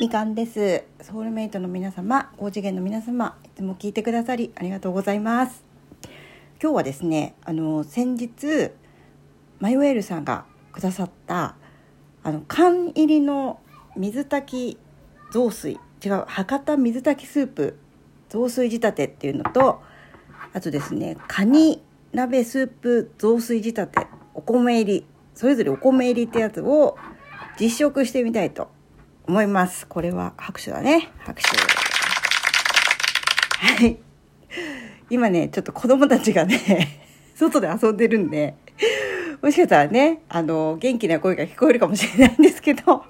みかんです。ソウルメイトの皆様高次元の皆様いつも聞いてくださりありがとうございます。今日はですねあの先日マヨエルさんがくださったあの缶入りの水炊き雑炊違う博多水炊きスープ雑炊仕立てっていうのとあとですねカニ鍋スープ雑炊仕立てお米入りそれぞれお米入りってやつを実食してみたいと思います。これは拍手だね。拍手。はい。今ねちょっと子供たちがね 外で遊んでるんでもしかしたらねあの元気な声が聞こえるかもしれないんですけど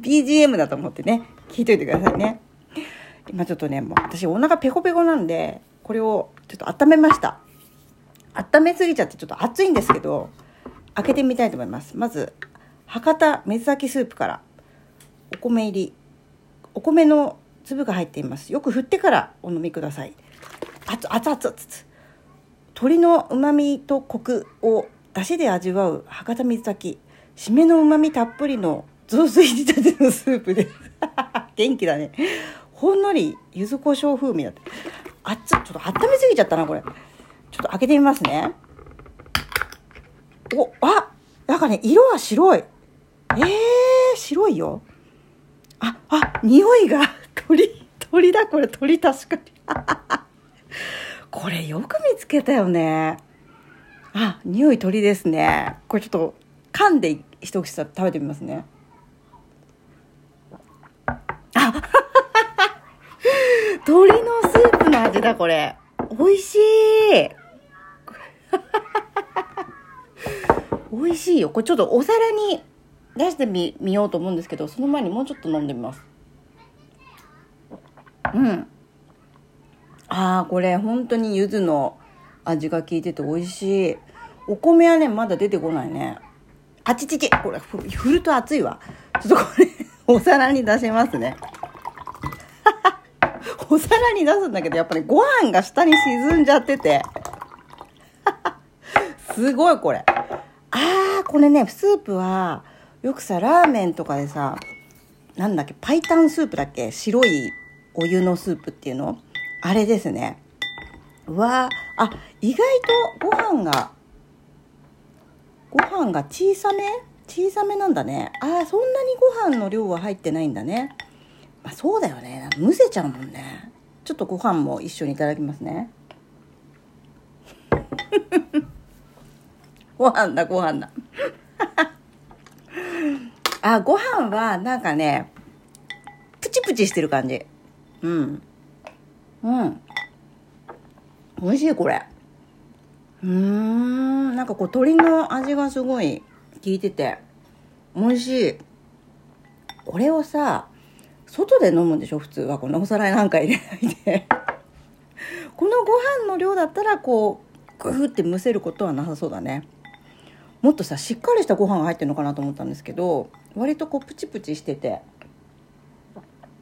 BGM だと思ってね聞いといてくださいね。今ちょっとねもう私お腹ペコペコなんでこれをちょっと温めました。温めすぎちゃってちょっと熱いんですけど開けてみたいと思います。まず博多水炊きスープから。お米入りお米の粒が入っています。よく振ってからお飲みください。熱々熱々鶏のうまみとコクを出汁で味わう博多水炊き。締めのうまみたっぷりの雑炊仕立てのスープです。元気だね。ほんのり柚子胡椒風味だって熱ちょっと温めすぎちゃったなこれ。ちょっと開けてみますね。おあなんかね色は白い。えー、白いよ。あ、あ、匂いが 鳥、鳥だ、これ鳥確かに。これよく見つけたよね。あ、匂い鳥ですね。これちょっと噛んで一口食べてみますね。あ、鳥のスープの味だ、これ。美味しい。美味しいよ。これちょっとお皿に出してみみようと思うんですけどその前にもうちょっと飲んでみます。うん。あーこれ本当に柚子の味が効いてて美味しい。お米はねまだ出てこないね。あちちち。これ振ると熱いわ。ちょっとこれお皿に出しますね。お皿に出すんだけどやっぱりご飯が下に沈んじゃってて。すごいこれ。あーこれねスープはよくさラーメンとかでさなんだっけパイタンスープだっけ白いお湯のスープっていうの？あれですね。うわあ意外とご飯がご飯が小さめ？小さめなんだね。ああそんなにご飯の量は入ってないんだね、まあ、そうだよね。むせちゃうもんね。ちょっとご飯も一緒にいただきますね。ご飯だご飯だ。あ、ご飯はなんかね、プチプチしてる感じ。うん。うん。美味しい、これ。うーん。なんかこう、鶏の味がすごい効いてて、美味しい。これをさ、外で飲むんでしょ普通は。このお皿なんか入れないで。このご飯の量だったら、こう、グフって蒸せることはなさそうだね。もっとさしっかりしたご飯が入ってるのかなと思ったんですけど割とこうプチプチしてて。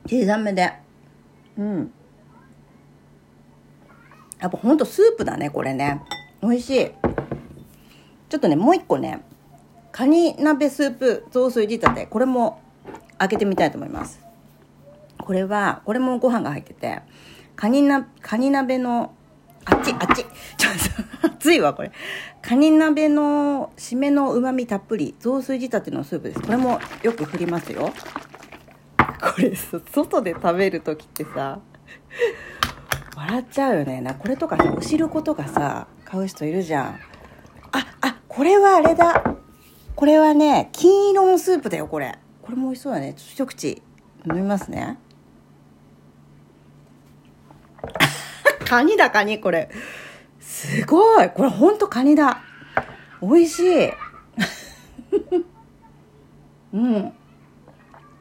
小さめで。うん。やっぱほんとスープだねこれね。美味しい。ちょっとねもう一個ねカニ鍋スープ雑炊仕立て。これも開けてみたいと思います。これはこれもご飯が入っててカニなカニ鍋のあっちあっち。ちょっと熱いわこれ。カニ鍋の締めのうまみたっぷり。雑炊仕立てのスープです。これもよく振りますよ。これ外で食べる時ってさ笑っちゃうよね。なこれとかさお汁粉とかさ買う人いるじゃん。ああこれはあれだ。これはね金色のスープだよこれ。これも美味しそうだね。ちょっと一口飲みますね。カニだカニこれ。すごい。これほんとカニだ。美味しい。うん。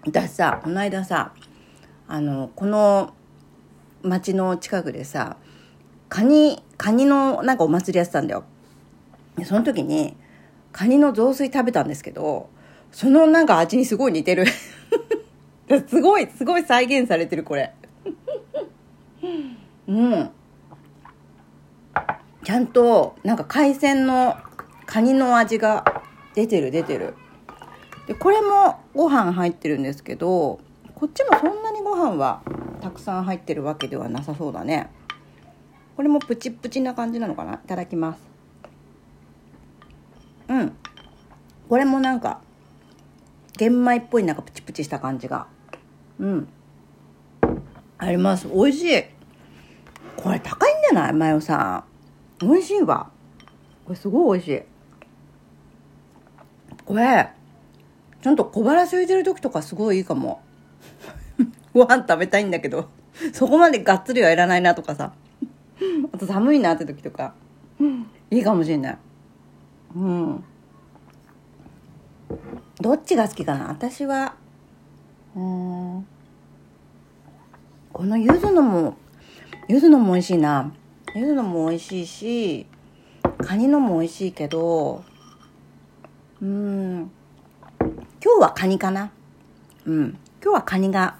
私さこの間さあのこの町の近くでさカニカニのなんかお祭りやってたんだよ。でその時にカニの雑炊食べたんですけどそのなんか味にすごい似てる。すごいすごい再現されてるこれ。うん。ちゃんとなんか海鮮のカニの味が出てる出てる。でこれもご飯入ってるんですけどこっちもそんなにご飯はたくさん入ってるわけではなさそうだね。これもプチプチな感じなのかな？いただきます。うん。これもなんか玄米っぽいなんかプチプチした感じが。うん。あります。美味しい。これ高いんじゃない？マヨさん。美味しいわ。これすごい美味しい。これちゃんと小腹空いてる時とかすごいいいかも。ご飯食べたいんだけど。そこまでがっつりはいらないなとかさ。あと寒いなって時とか。いいかもしれない。うん。どっちが好きかな？私はうん。この柚子のも柚子のも美味しいな。柚子のも美味しいしカニのも美味しいけどうん今日はカニかな。うん今日はカニが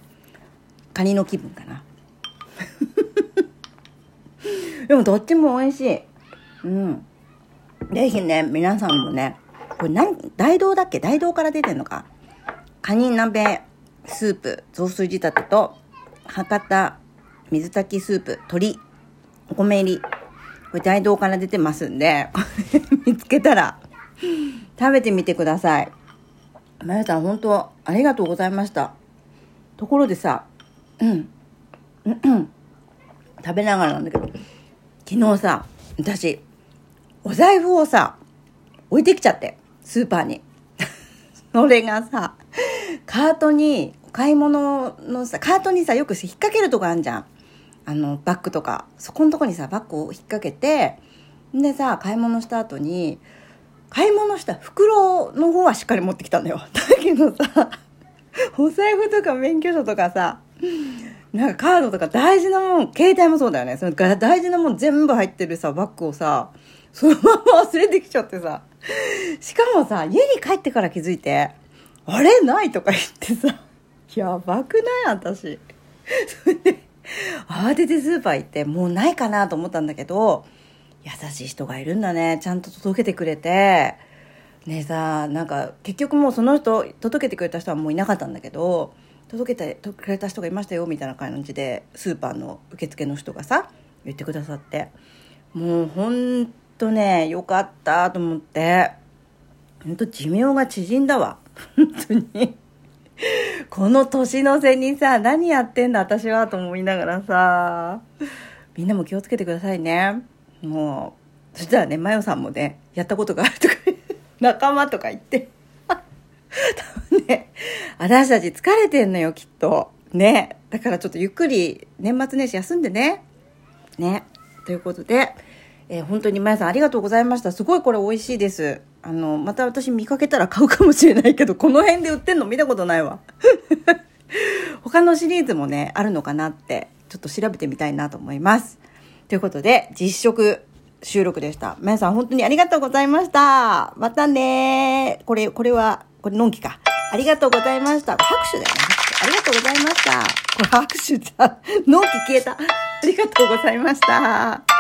カニの気分かな。でもどっちも美味しい。うん。ぜひね皆さんもねこれ何大道だっけ？大道から出てんのか。カニ鍋スープ雑炊仕立てと博多水炊きスープ鶏お米入り。これ大道から出てますんで 見つけたら食べてみてください。まゆさん本当ありがとうございました。ところでさうん食べながらなんだけど昨日さ私お財布をさ置いてきちゃってスーパーに。それがさカートにお買い物のさカートにさよく引っ掛けるとこあるじゃん。あのバッグとかそこのとこにさバッグを引っ掛けてでさ買い物した後に買い物した袋の方はしっかり持ってきたんだよ。だけどさお財布とか免許証とかさなんかカードとか大事なもん携帯もそうだよね。その大事なもん全部入ってるさバッグをさそのまま忘れてきちゃってさ。しかもさ家に帰ってから気づいてあれ？ないとか言ってさ。やばくない？私。それで慌ててスーパー行ってもうないかなと思ったんだけど優しい人がいるんだね。ちゃんと届けてくれて。ねえさなんか結局もうその人届けてくれた人はもういなかったんだけど届けてくれた人がいましたよみたいな感じでスーパーの受付の人がさ言ってくださって。もうほんとねよかったと思って。ほんと寿命が縮んだわ。本当に。この年の瀬にさ何やってんだ私はと思いながらさ。みんなも気をつけてくださいね。もうそしたらねマヨさんもねやったことがあるとか 仲間とか言って。多分ね私たち疲れてんのよきっと。ね。だからちょっとゆっくり年末年始休んでね。ね。ということで、えー、本当にまやさんありがとうございました。すごいこれ美味しいです。あのまた私見かけたら買うかもしれないけどこの辺で売ってんの見たことないわ 他のシリーズもねあるのかなってちょっと調べてみたいなと思いますということで実食収録でした。皆さん本当にありがとうございました。またねこれ、これは、これ、のんきか。ありがとうございました。拍手だよね。ありがとうございました。これ拍手だ。のんき消えた。ありがとうございました。